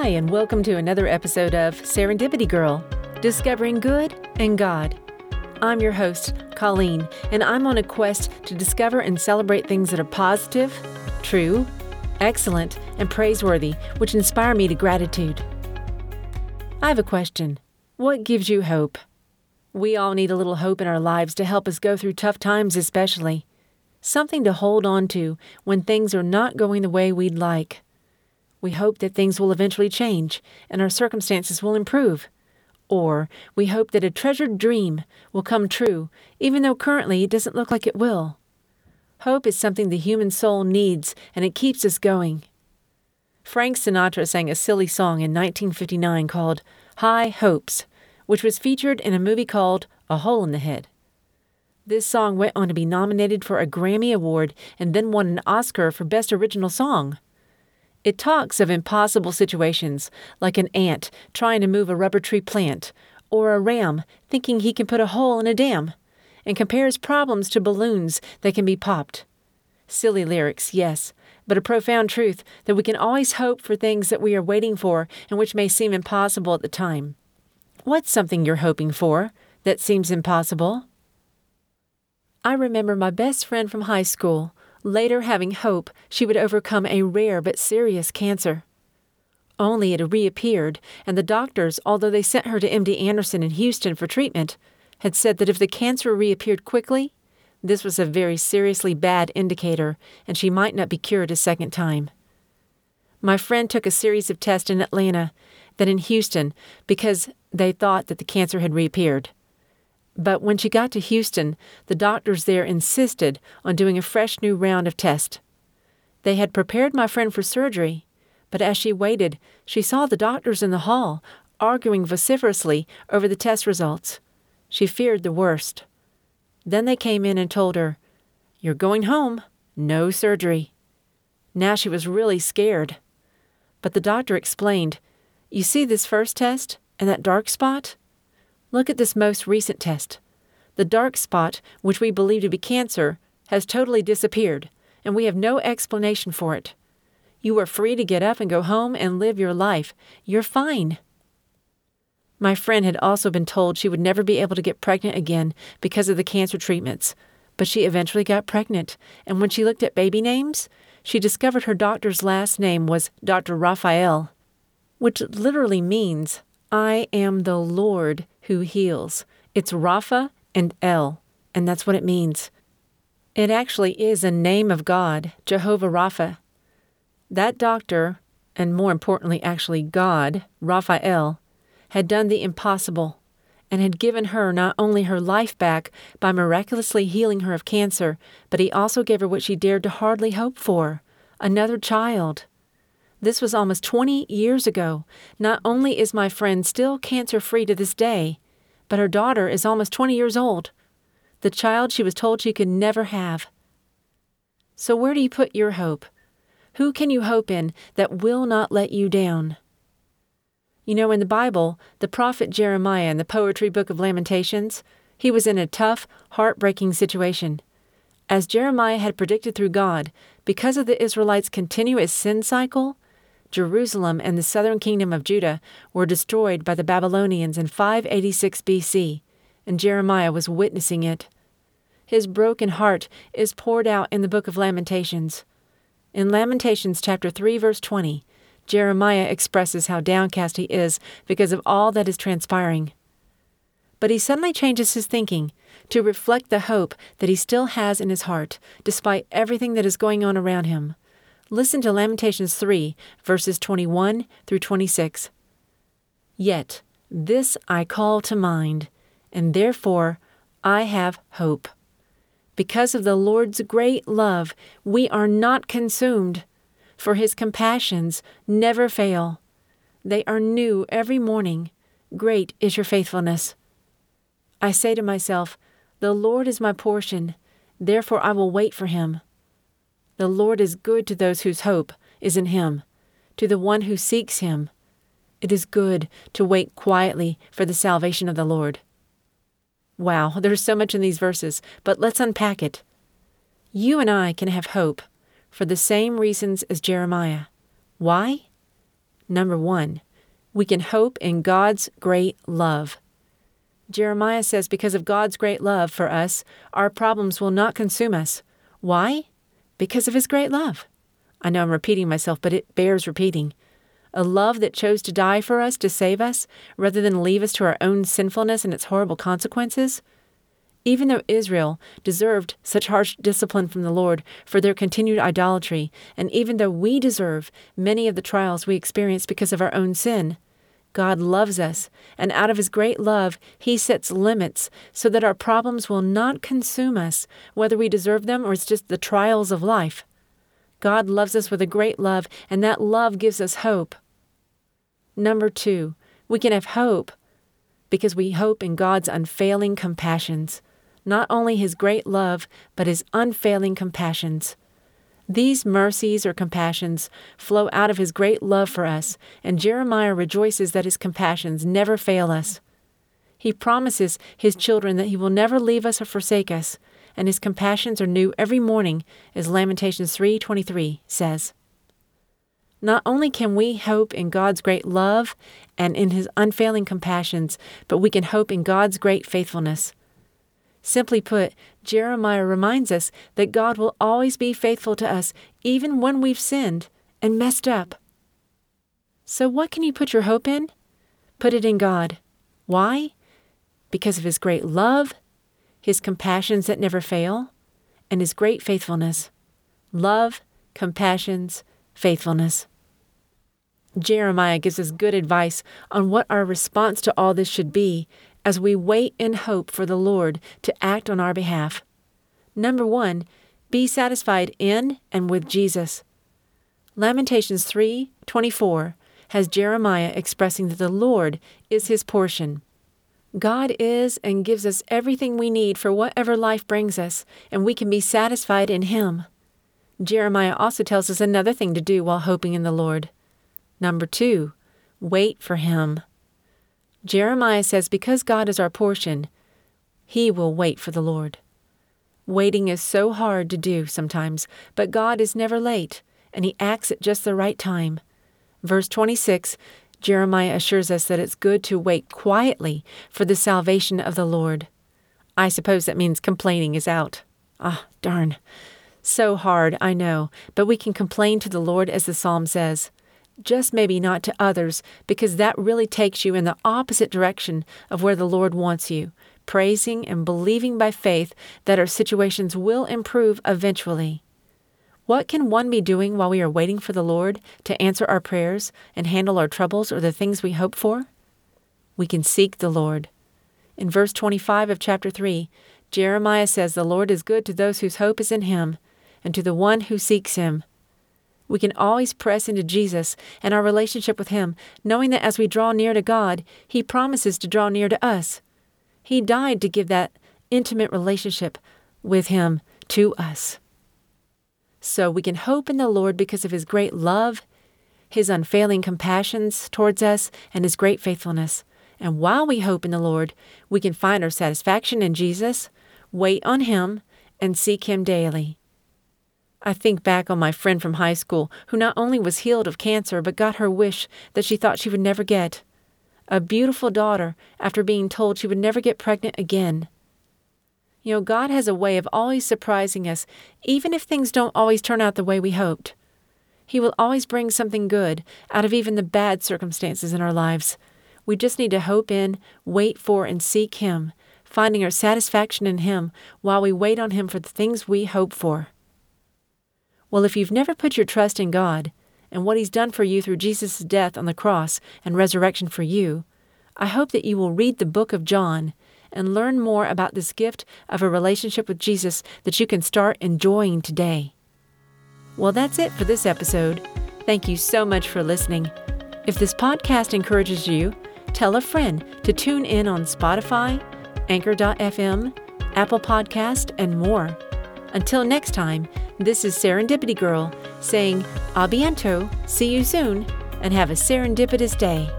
Hi, and welcome to another episode of Serendipity Girl Discovering Good and God. I'm your host, Colleen, and I'm on a quest to discover and celebrate things that are positive, true, excellent, and praiseworthy, which inspire me to gratitude. I have a question What gives you hope? We all need a little hope in our lives to help us go through tough times, especially. Something to hold on to when things are not going the way we'd like. We hope that things will eventually change and our circumstances will improve. Or we hope that a treasured dream will come true, even though currently it doesn't look like it will. Hope is something the human soul needs, and it keeps us going. Frank Sinatra sang a silly song in 1959 called High Hopes, which was featured in a movie called A Hole in the Head. This song went on to be nominated for a Grammy Award and then won an Oscar for Best Original Song. It talks of impossible situations, like an ant trying to move a rubber tree plant, or a ram thinking he can put a hole in a dam, and compares problems to balloons that can be popped. Silly lyrics, yes, but a profound truth that we can always hope for things that we are waiting for and which may seem impossible at the time. What's something you're hoping for that seems impossible? I remember my best friend from high school later having hope she would overcome a rare but serious cancer. Only it reappeared, and the doctors, although they sent her to MD Anderson in Houston for treatment, had said that if the cancer reappeared quickly, this was a very seriously bad indicator, and she might not be cured a second time. My friend took a series of tests in Atlanta, then in Houston, because they thought that the cancer had reappeared. But when she got to Houston, the doctors there insisted on doing a fresh new round of tests. They had prepared my friend for surgery, but as she waited, she saw the doctors in the hall arguing vociferously over the test results. She feared the worst. Then they came in and told her, You're going home. No surgery. Now she was really scared. But the doctor explained, You see this first test and that dark spot? Look at this most recent test. The dark spot, which we believe to be cancer, has totally disappeared, and we have no explanation for it. You are free to get up and go home and live your life. You're fine. My friend had also been told she would never be able to get pregnant again because of the cancer treatments, but she eventually got pregnant, and when she looked at baby names, she discovered her doctor's last name was Dr. Raphael, which literally means, I am the Lord who heals. It's Rapha and El, and that's what it means. It actually is a name of God, Jehovah Rapha. That doctor, and more importantly, actually God, Raphael, had done the impossible and had given her not only her life back by miraculously healing her of cancer, but he also gave her what she dared to hardly hope for another child. This was almost 20 years ago. Not only is my friend still cancer free to this day, but her daughter is almost 20 years old, the child she was told she could never have. So, where do you put your hope? Who can you hope in that will not let you down? You know, in the Bible, the prophet Jeremiah in the poetry book of Lamentations, he was in a tough, heartbreaking situation. As Jeremiah had predicted through God, because of the Israelites' continuous sin cycle, Jerusalem and the southern kingdom of Judah were destroyed by the Babylonians in 586 BC, and Jeremiah was witnessing it. His broken heart is poured out in the book of Lamentations. In Lamentations chapter 3 verse 20, Jeremiah expresses how downcast he is because of all that is transpiring. But he suddenly changes his thinking to reflect the hope that he still has in his heart, despite everything that is going on around him. Listen to Lamentations 3, verses 21 through 26. Yet this I call to mind, and therefore I have hope. Because of the Lord's great love, we are not consumed, for his compassions never fail. They are new every morning. Great is your faithfulness. I say to myself, The Lord is my portion, therefore I will wait for him. The Lord is good to those whose hope is in him, to the one who seeks him. It is good to wait quietly for the salvation of the Lord. Wow, there's so much in these verses, but let's unpack it. You and I can have hope for the same reasons as Jeremiah. Why? Number one, we can hope in God's great love. Jeremiah says, Because of God's great love for us, our problems will not consume us. Why? Because of His great love. I know I'm repeating myself, but it bears repeating. A love that chose to die for us to save us, rather than leave us to our own sinfulness and its horrible consequences. Even though Israel deserved such harsh discipline from the Lord for their continued idolatry, and even though we deserve many of the trials we experience because of our own sin, God loves us, and out of His great love, He sets limits so that our problems will not consume us, whether we deserve them or it's just the trials of life. God loves us with a great love, and that love gives us hope. Number two, we can have hope because we hope in God's unfailing compassions not only his great love, but his unfailing compassions. These mercies or compassions flow out of his great love for us, and Jeremiah rejoices that his compassions never fail us. He promises his children that he will never leave us or forsake us, and his compassions are new every morning, as Lamentations 3:23 says. Not only can we hope in God's great love and in his unfailing compassions, but we can hope in God's great faithfulness. Simply put, Jeremiah reminds us that God will always be faithful to us, even when we've sinned and messed up. So, what can you put your hope in? Put it in God. Why? Because of His great love, His compassions that never fail, and His great faithfulness. Love, compassions, faithfulness. Jeremiah gives us good advice on what our response to all this should be as we wait in hope for the Lord to act on our behalf. Number one, be satisfied in and with Jesus. Lamentations 3:24 has Jeremiah expressing that the Lord is his portion. God is and gives us everything we need for whatever life brings us, and we can be satisfied in him. Jeremiah also tells us another thing to do while hoping in the Lord. Number 2, wait for him. Jeremiah says, Because God is our portion, he will wait for the Lord. Waiting is so hard to do sometimes, but God is never late, and he acts at just the right time. Verse 26, Jeremiah assures us that it's good to wait quietly for the salvation of the Lord. I suppose that means complaining is out. Ah, darn. So hard, I know, but we can complain to the Lord as the psalm says just maybe not to others, because that really takes you in the opposite direction of where the Lord wants you, praising and believing by faith that our situations will improve eventually. What can one be doing while we are waiting for the Lord to answer our prayers and handle our troubles or the things we hope for? We can seek the Lord. In verse 25 of chapter 3, Jeremiah says, The Lord is good to those whose hope is in him, and to the one who seeks him. We can always press into Jesus and our relationship with Him, knowing that as we draw near to God, He promises to draw near to us. He died to give that intimate relationship with Him to us. So we can hope in the Lord because of His great love, His unfailing compassions towards us, and His great faithfulness. And while we hope in the Lord, we can find our satisfaction in Jesus, wait on Him, and seek Him daily. I think back on my friend from high school who not only was healed of cancer but got her wish that she thought she would never get a beautiful daughter after being told she would never get pregnant again. You know, God has a way of always surprising us, even if things don't always turn out the way we hoped. He will always bring something good out of even the bad circumstances in our lives. We just need to hope in, wait for, and seek Him, finding our satisfaction in Him while we wait on Him for the things we hope for. Well, if you've never put your trust in God and what He's done for you through Jesus' death on the cross and resurrection for you, I hope that you will read the book of John and learn more about this gift of a relationship with Jesus that you can start enjoying today. Well, that's it for this episode. Thank you so much for listening. If this podcast encourages you, tell a friend to tune in on Spotify, Anchor.fm, Apple Podcast, and more. Until next time, this is Serendipity Girl saying, A biento, see you soon, and have a serendipitous day.